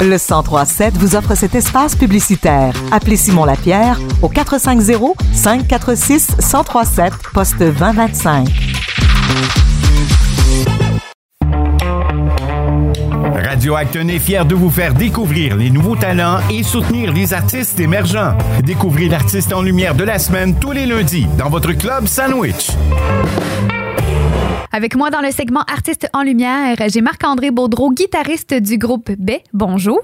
Le 1037 vous offre cet espace publicitaire. Appelez Simon Lapierre au 450 546 1037 poste 2025. Radio Acton est fier de vous faire découvrir les nouveaux talents et soutenir les artistes émergents. Découvrez l'artiste en lumière de la semaine tous les lundis dans votre club Sandwich. Avec moi dans le segment Artistes en lumière, j'ai Marc-André Baudreau, guitariste du groupe B. Bonjour.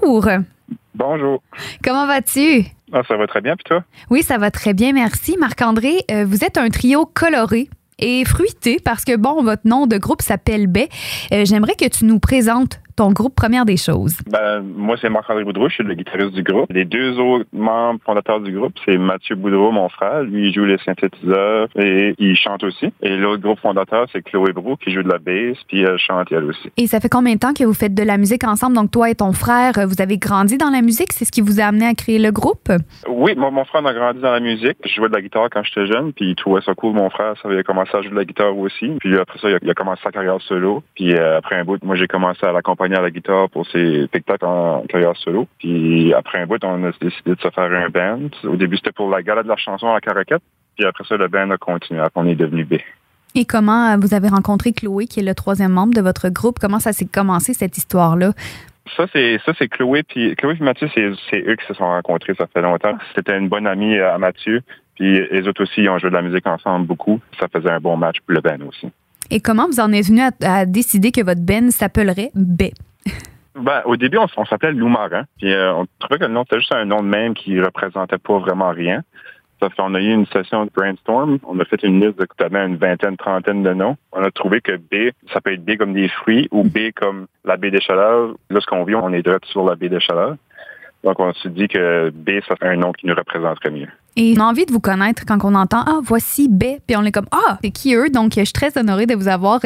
Bonjour. Comment vas-tu? Ah, ça va très bien, puis toi? Oui, ça va très bien, merci. Marc-André, euh, vous êtes un trio coloré et fruité parce que, bon, votre nom de groupe s'appelle B. Euh, J'aimerais que tu nous présentes ton groupe Première des choses? Ben, moi, c'est Marc-André Boudreau, je suis le guitariste du groupe. Les deux autres membres fondateurs du groupe, c'est Mathieu Boudreau, mon frère. Lui, il joue les synthétiseurs et il chante aussi. Et l'autre groupe fondateur, c'est Chloé Brou, qui joue de la bass, puis elle chante elle aussi. Et ça fait combien de temps que vous faites de la musique ensemble? Donc, toi et ton frère, vous avez grandi dans la musique? C'est ce qui vous a amené à créer le groupe? Oui, mon, mon frère a grandi dans la musique. Je jouais de la guitare quand j'étais jeune, puis il trouvait ça cool. Mon frère, ça avait commencé à jouer de la guitare aussi. Puis après ça, il a, il a commencé sa carrière solo. Puis euh, après un bout, moi, j'ai commencé à l'accompagner à la guitare pour ses spectacles en carrière solo. Puis après un bout, on a décidé de se faire un band. Au début, c'était pour la gala de la chanson à la Caraquette. Puis après ça, le band a continué. On est devenu B. Et comment euh, vous avez rencontré Chloé, qui est le troisième membre de votre groupe? Comment ça s'est commencé, cette histoire-là? Ça, c'est ça, c'est Chloé puis Chloé et Mathieu, c'est, c'est eux qui se sont rencontrés, ça fait longtemps. C'était une bonne amie à Mathieu. Puis les autres aussi, ils ont joué de la musique ensemble beaucoup. Ça faisait un bon match pour le band aussi. Et comment vous en êtes venu à, décider que votre band s'appellerait B? Ben, au début, on, s'appelait Loup-Marin. Puis euh, on trouvait que le nom, c'était juste un nom de même qui représentait pas vraiment rien. Ça fait on a eu une session de brainstorm. On a fait une liste de peut-être une vingtaine, trentaine de noms. On a trouvé que B, ça peut être B comme des fruits ou B comme la baie des Chaleurs. Là, ce qu'on vit, on est direct sur la baie des Chaleurs. Donc, on s'est dit que B, ça serait un nom qui nous représenterait mieux. Et on a envie de vous connaître quand on entend Ah, voici B. Puis on est comme Ah, c'est qui eux? Donc, je suis très honorée de vous avoir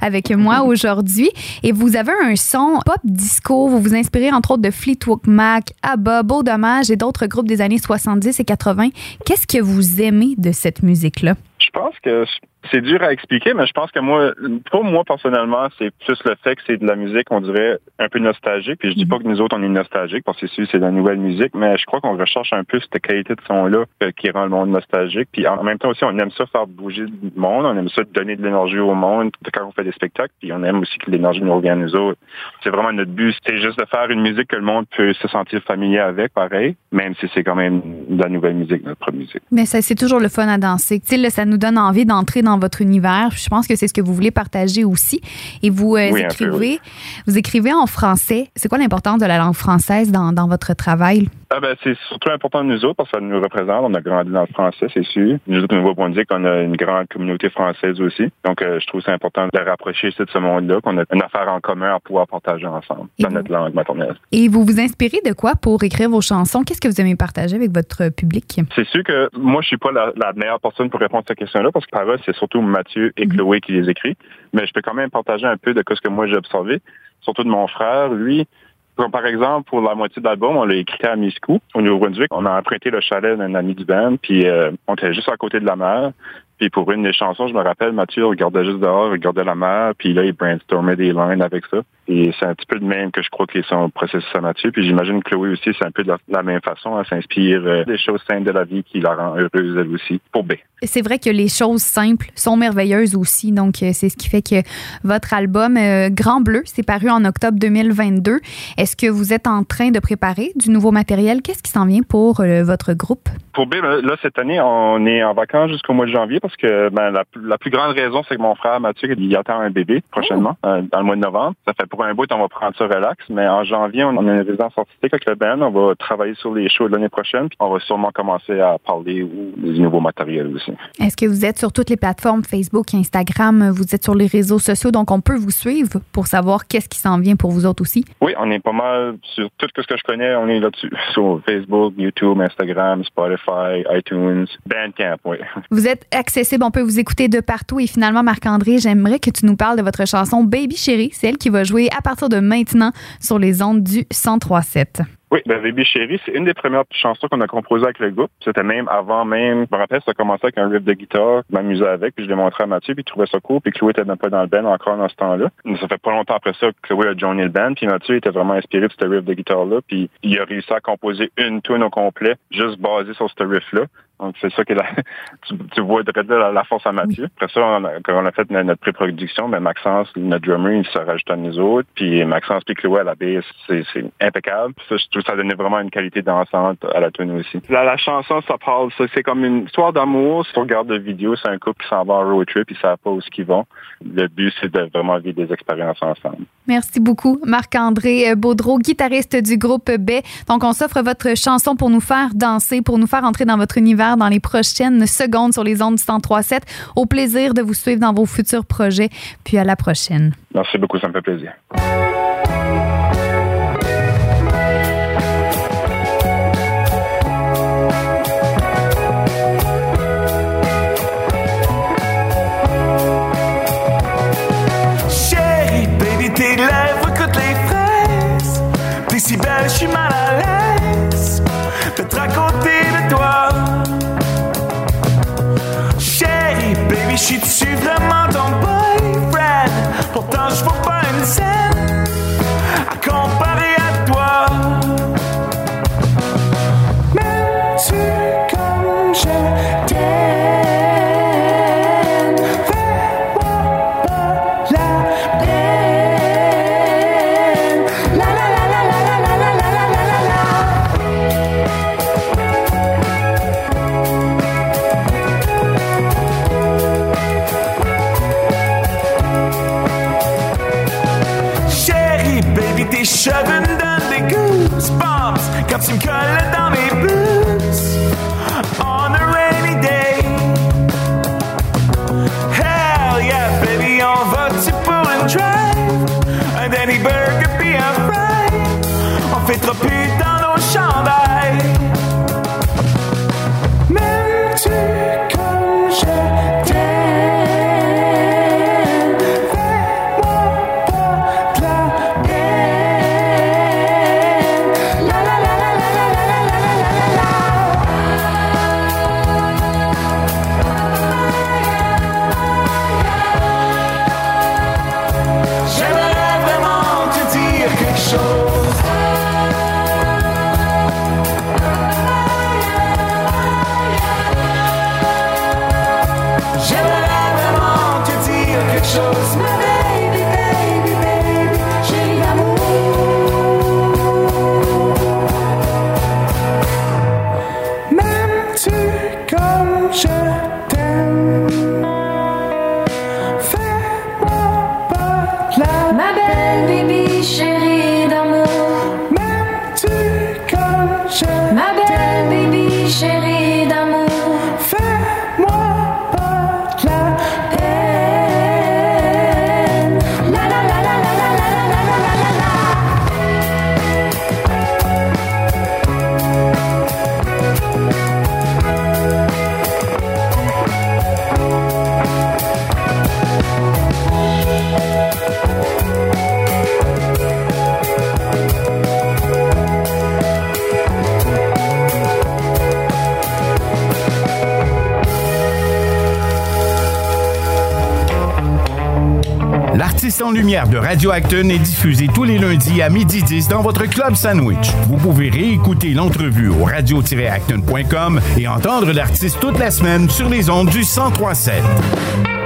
avec moi aujourd'hui. Et vous avez un son pop disco. Vous vous inspirez entre autres de Fleetwood Mac, ABBA, Beau Dommage et d'autres groupes des années 70 et 80. Qu'est-ce que vous aimez de cette musique-là? Je pense que c'est dur à expliquer, mais je pense que moi, pour moi personnellement, c'est plus le fait que c'est de la musique, on dirait, un peu nostalgique. Puis je dis pas que nous autres, on est nostalgiques, parce que c'est c'est de la nouvelle musique, mais je crois qu'on recherche un peu cette qualité de son-là euh, qui rend le monde nostalgique. Puis en même temps aussi, on aime ça faire bouger le monde, on aime ça donner de l'énergie au monde quand on fait des spectacles, puis on aime aussi que l'énergie nous revienne nous autres. C'est vraiment notre but, c'est juste de faire une musique que le monde peut se sentir familier avec, pareil, même si c'est quand même de la nouvelle musique, notre musique. Mais ça, c'est toujours le fun à danser. Là, ça nous donne envie d'entrer dans votre univers. Je pense que c'est ce que vous voulez partager aussi. Et vous euh, Oui, un peu, écrivez, oui. vous écrivez en français. C'est quoi l'importance de la langue française dans, dans votre travail? Ah ben, c'est surtout important de nous autres parce que ça nous représente. On a grandi dans le français, c'est sûr. Nous autres, au de qu'on a une grande communauté française aussi. Donc, euh, je trouve c'est important de rapprocher de ce monde-là, qu'on a une affaire en commun à pouvoir partager ensemble Et dans vous- notre langue maternelle. Et vous vous inspirez de quoi pour écrire vos chansons? Qu'est-ce que vous aimez partager avec votre public? C'est sûr que moi, je suis pas la, la meilleure personne pour répondre à cette question-là parce que par là, c'est surtout Mathieu et Chloé qui les écrit. Mais je peux quand même partager un peu de ce que moi j'ai observé, surtout de mon frère. Lui, par exemple, pour la moitié de l'album, on l'a écrit à Miscou, au Nouveau-Brunswick. On a emprunté le chalet d'un ami du band, puis euh, on était juste à côté de la mer. Puis pour une des chansons, je me rappelle, Mathieu regardait juste dehors, regardait la mer, puis là, il brainstormait des lines avec ça. Et c'est un petit peu de même que je crois que son processus à Mathieu. Puis j'imagine que Chloé aussi, c'est un peu de la, la même façon. Elle s'inspire euh, des choses simples de la vie qui la rend heureuse, elle aussi, pour B. C'est vrai que les choses simples sont merveilleuses aussi. Donc, euh, c'est ce qui fait que votre album euh, Grand Bleu, c'est paru en octobre 2022. Est-ce que vous êtes en train de préparer du nouveau matériel? Qu'est-ce qui s'en vient pour euh, votre groupe? Pour B, là, cette année, on est en vacances jusqu'au mois de janvier parce que ben, la, la plus grande raison, c'est que mon frère Mathieu, il attend un bébé prochainement, euh, dans le mois de novembre. Ça fait pour un bout, on va prendre ça relax, mais en janvier, on a une résidence artistique avec le band. On va travailler sur les shows de l'année prochaine, puis on va sûrement commencer à parler du nouveau matériel aussi. Est-ce que vous êtes sur toutes les plateformes Facebook, Instagram? Vous êtes sur les réseaux sociaux, donc on peut vous suivre pour savoir qu'est-ce qui s'en vient pour vous autres aussi? Oui, on est pas mal sur tout ce que je connais, on est là-dessus. Sur Facebook, YouTube, Instagram, Spotify, iTunes, Bandcamp, oui. Vous êtes accessible, on peut vous écouter de partout. Et finalement, Marc-André, j'aimerais que tu nous parles de votre chanson Baby Chérie, c'est elle qui va jouer à partir de maintenant sur les ondes du 1037. Oui, ben Baby Chérie, c'est une des premières chansons qu'on a composées avec le groupe. C'était même avant même, je me rappelle, ça a commencé avec un riff de guitare, je m'amusais avec, puis je l'ai montré à Mathieu, puis il trouvait ça cool, puis Chloé était même pas dans le band encore dans ce temps-là. Ça fait pas longtemps après ça que Chloé a joiné le band, puis Mathieu était vraiment inspiré de ce riff de guitare-là, puis il a réussi à composer une tune au complet, juste basée sur ce riff-là. Donc, c'est ça que la, tu, tu, vois de la, la, force à Mathieu. Après ça, on a, quand on a fait notre, pré-production, ben Maxence, notre drummer, il se rajoute à nous autres. Puis Maxence puis Chloé à la baisse, c'est, impeccable. Ça, je trouve ça donnait vraiment une qualité dansante à la tune aussi. La, la chanson, ça parle, ça, c'est comme une histoire d'amour. Si tu regardes la vidéo, c'est un couple qui s'en va en road trip, ils savent pas où ils vont. Le but, c'est de vraiment vivre des expériences ensemble. Merci beaucoup, Marc-André Baudreau, guitariste du groupe B. Donc, on s'offre votre chanson pour nous faire danser, pour nous faire entrer dans votre univers dans les prochaines secondes sur les ondes du 1037. Au plaisir de vous suivre dans vos futurs projets. Puis à la prochaine. Merci beaucoup, ça me fait plaisir. Je suis vraiment ton boyfriend? Pourtant, je vaux pas une scène shoving down the goosebumps. Got some color dummy blues on a rainy day. Hell yeah, baby, on vote and drive. And any burger be a fry. On fait trop putain au chandail. L'artiste en lumière de Radio Acton est diffusé tous les lundis à midi 10 dans votre club sandwich. Vous pouvez réécouter l'entrevue au radio-acton.com et entendre l'artiste toute la semaine sur les ondes du 1037.